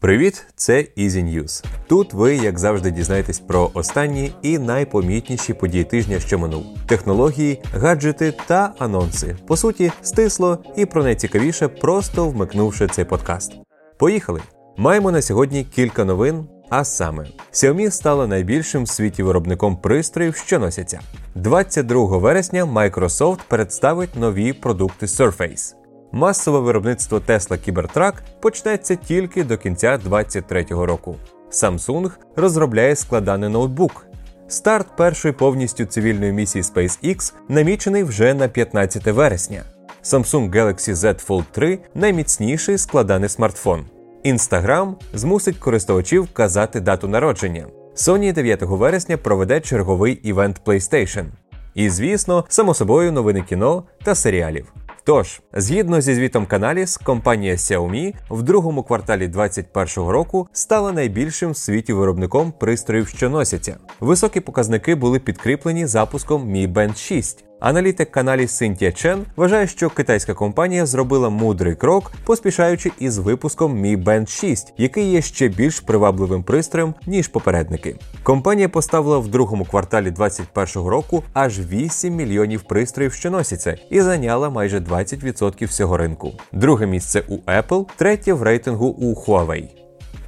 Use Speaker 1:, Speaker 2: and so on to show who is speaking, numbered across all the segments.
Speaker 1: Привіт, це Easy News. Тут ви, як завжди, дізнаєтесь про останні і найпомітніші події тижня, що минув: технології, гаджети та анонси. По суті, стисло і про найцікавіше, просто вмикнувши цей подкаст. Поїхали! Маємо на сьогодні кілька новин. А саме, Xiaomi стала найбільшим в світі виробником пристроїв, що носяться. 22 вересня Microsoft представить нові продукти Surface. Масове виробництво Tesla Cybertruck почнеться тільки до кінця 2023 року. Samsung розробляє складаний ноутбук. Старт першої повністю цивільної місії SpaceX намічений вже на 15 вересня. Samsung Galaxy Z Fold 3 найміцніший складаний смартфон. Instagram змусить користувачів вказати дату народження. Sony 9 вересня проведе черговий івент PlayStation. І, звісно, само собою новини кіно та серіалів. Тож, згідно зі звітом Каналіс, компанія Xiaomi в другому кварталі 2021 року стала найбільшим в світі виробником пристроїв, що носяться. Високі показники були підкріплені запуском Mi Band 6. Аналітик каналі Синтія Чен вважає, що китайська компанія зробила мудрий крок, поспішаючи із випуском Mi Band 6, який є ще більш привабливим пристроєм ніж попередники. Компанія поставила в другому кварталі 2021 року аж 8 мільйонів пристроїв, що носяться, і зайняла майже 20% всього ринку. Друге місце у Apple, третє в рейтингу у Huawei.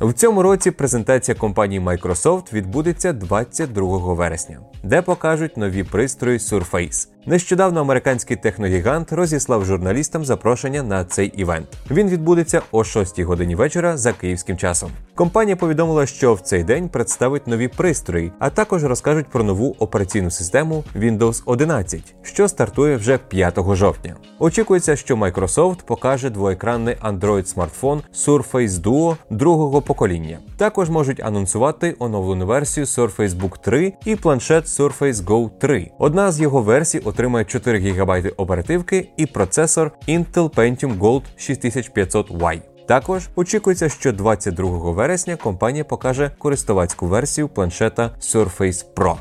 Speaker 1: В цьому році презентація компанії Microsoft відбудеться 22 вересня, де покажуть нові пристрої Surface. Нещодавно американський техногігант розіслав журналістам запрошення на цей івент. Він відбудеться о 6 годині вечора за київським часом. Компанія повідомила, що в цей день представить нові пристрої, а також розкажуть про нову операційну систему Windows 11, що стартує вже 5 жовтня. Очікується, що Microsoft покаже двоекранний Android смартфон Surface Duo другого покоління. Також можуть анонсувати оновлену версію Surface Book 3 і планшет Surface Go 3. Одна з його версій отримає 4 ГБ оперативки і процесор Intel Pentium Gold 6500Y. Також очікується, що 22 вересня компанія покаже користувацьку версію планшета Surface Pro.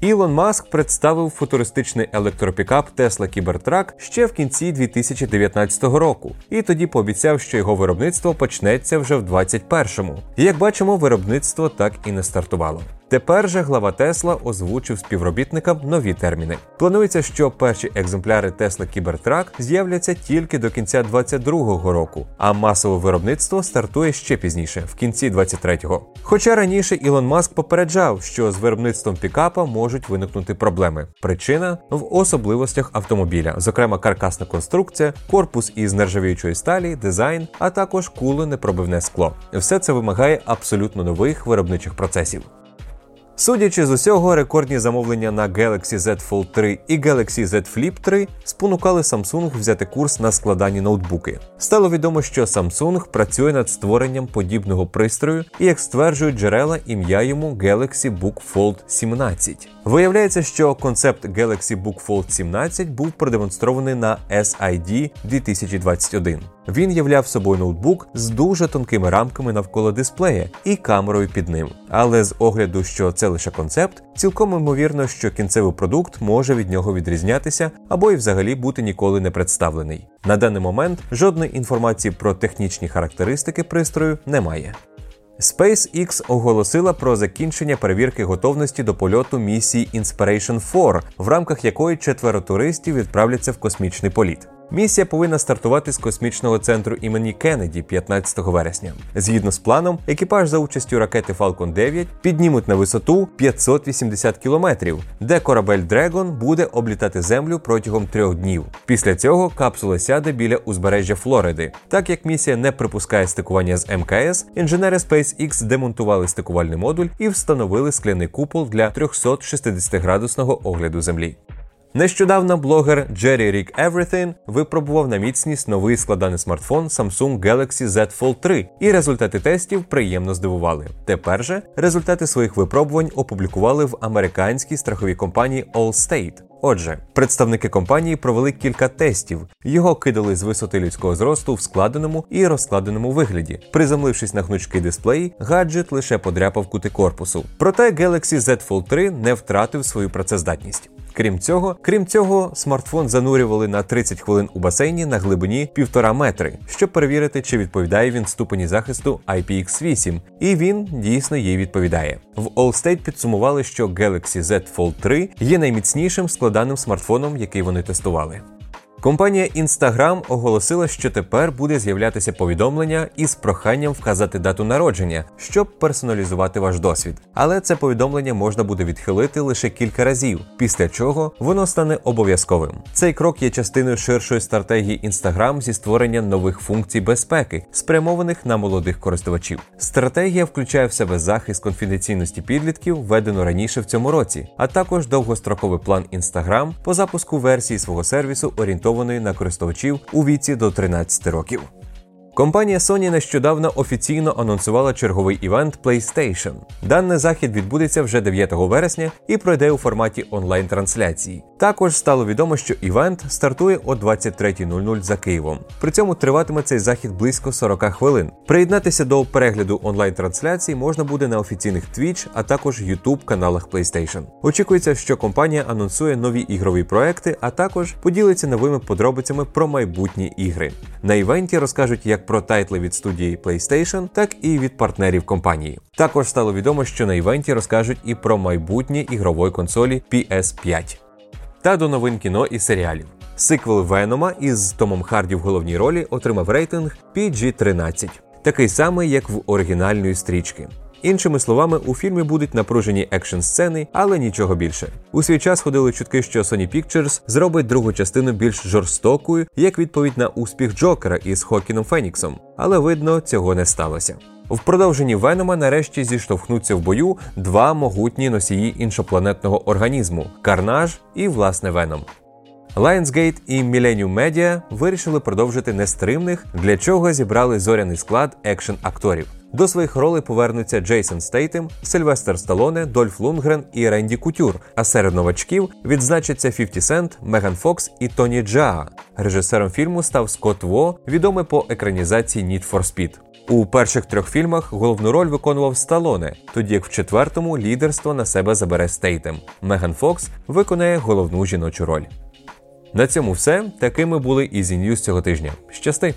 Speaker 1: Ілон Маск представив футуристичний електропікап Tesla Cybertruck ще в кінці 2019 року, і тоді пообіцяв, що його виробництво почнеться вже в 2021-му. Як бачимо, виробництво так і не стартувало. Тепер же глава Тесла озвучив співробітникам нові терміни. Планується, що перші екземпляри Tesla Cybertruck з'являться тільки до кінця 2022 року, а масове виробництво стартує ще пізніше, в кінці 2023-го. Хоча раніше Ілон Маск попереджав, що з виробництвом пікапа можуть виникнути проблеми. Причина в особливостях автомобіля, зокрема каркасна конструкція, корпус із нержавіючої сталі, дизайн, а також куле непробивне скло. Все це вимагає абсолютно нових виробничих процесів. Судячи з усього, рекордні замовлення на Galaxy Z Fold 3 і Galaxy Z Flip 3 спонукали Samsung взяти курс на складані ноутбуки. Стало відомо, що Samsung працює над створенням подібного пристрою і, як стверджують джерела, ім'я йому Galaxy Book Fold 17. Виявляється, що концепт Galaxy Book Fold 17 був продемонстрований на SID 2021. Він являв собою ноутбук з дуже тонкими рамками навколо дисплея і камерою під ним. Але з огляду, що це лише концепт, цілком ймовірно, що кінцевий продукт може від нього відрізнятися або й взагалі бути ніколи не представлений. На даний момент жодної інформації про технічні характеристики пристрою немає. SpaceX оголосила про закінчення перевірки готовності до польоту місії Inspiration 4, в рамках якої четверо туристів відправляться в космічний політ. Місія повинна стартувати з космічного центру імені Кеннеді 15 вересня. Згідно з планом, екіпаж за участю ракети Falcon 9 піднімуть на висоту 580 кілометрів, де корабель Dragon буде облітати землю протягом трьох днів. Після цього капсула сяде біля узбережжя Флориди. Так як місія не припускає стикування з МКС, інженери SpaceX демонтували стикувальний модуль і встановили скляний купол для 360 градусного огляду землі. Нещодавно блогер Jerry Rick Everything випробував на міцність новий складаний смартфон Samsung Galaxy Z Fold 3, і результати тестів приємно здивували. Тепер же результати своїх випробувань опублікували в американській страховій компанії Allstate. Отже, представники компанії провели кілька тестів. Його кидали з висоти людського зросту в складеному і розкладеному вигляді. Приземлившись на гнучкий дисплей, гаджет лише подряпав кути корпусу. Проте Galaxy Z Fold 3 не втратив свою працездатність. Крім цього, крім цього, смартфон занурювали на 30 хвилин у басейні на глибині 1,5 метри, щоб перевірити, чи відповідає він ступені захисту IPX8, і він дійсно їй відповідає. В Allstate підсумували, що Galaxy Z Fold 3 є найміцнішим складаним смартфоном, який вони тестували. Компанія Instagram оголосила, що тепер буде з'являтися повідомлення із проханням вказати дату народження, щоб персоналізувати ваш досвід. Але це повідомлення можна буде відхилити лише кілька разів, після чого воно стане обов'язковим. Цей крок є частиною ширшої стратегії Instagram зі створення нових функцій безпеки, спрямованих на молодих користувачів. Стратегія включає в себе захист конфіденційності підлітків, введено раніше в цьому році, а також довгостроковий план Instagram по запуску версії свого сервісу орієнтованої на користувачів у віці до 13 років. Компанія Sony нещодавно офіційно анонсувала черговий івент PlayStation. Даний захід відбудеться вже 9 вересня і пройде у форматі онлайн-трансляції. Також стало відомо, що івент стартує о 23.00 за Києвом. При цьому триватиме цей захід близько 40 хвилин. Приєднатися до перегляду онлайн-трансляції можна буде на офіційних Twitch, а також YouTube каналах PlayStation. Очікується, що компанія анонсує нові ігрові проекти, а також поділиться новими подробицями про майбутні ігри. На івенті розкажуть як про тайтли від студії PlayStation, так і від партнерів компанії. Також стало відомо, що на івенті розкажуть і про майбутнє ігрової консолі PS5. Та до новин кіно і серіалів. Сиквел Венома із Томом Харді в головній ролі отримав рейтинг PG-13, такий самий, як в оригінальної стрічки. Іншими словами, у фільмі будуть напружені екшн сцени, але нічого більше. У свій час ходили чутки, що Sony Pictures зробить другу частину більш жорстокою, як відповідь на успіх Джокера із Хоакіном Феніксом, але видно, цього не сталося. В продовженні Венома нарешті зіштовхнуться в бою два могутні носії іншопланетного організму Карнаж і власне Веном. Lionsgate і Millennium Media вирішили продовжити нестримних, для чого зібрали зоряний склад екшн акторів. До своїх ролей повернуться Джейсон Стейтем, Сильвестр Сталоне, Дольф Лунгрен і Ренді Кутюр. А серед новачків відзначаться 50 Cent, Меган Фокс і Тоні Джаа. Режисером фільму став Скотт Во, відомий по екранізації Need for Speed. У перших трьох фільмах головну роль виконував Сталоне, тоді як в четвертому лідерство на себе забере Стейтем. Меган Фокс виконає головну жіночу роль. На цьому все. Такими були Easy News цього тижня. Щасти!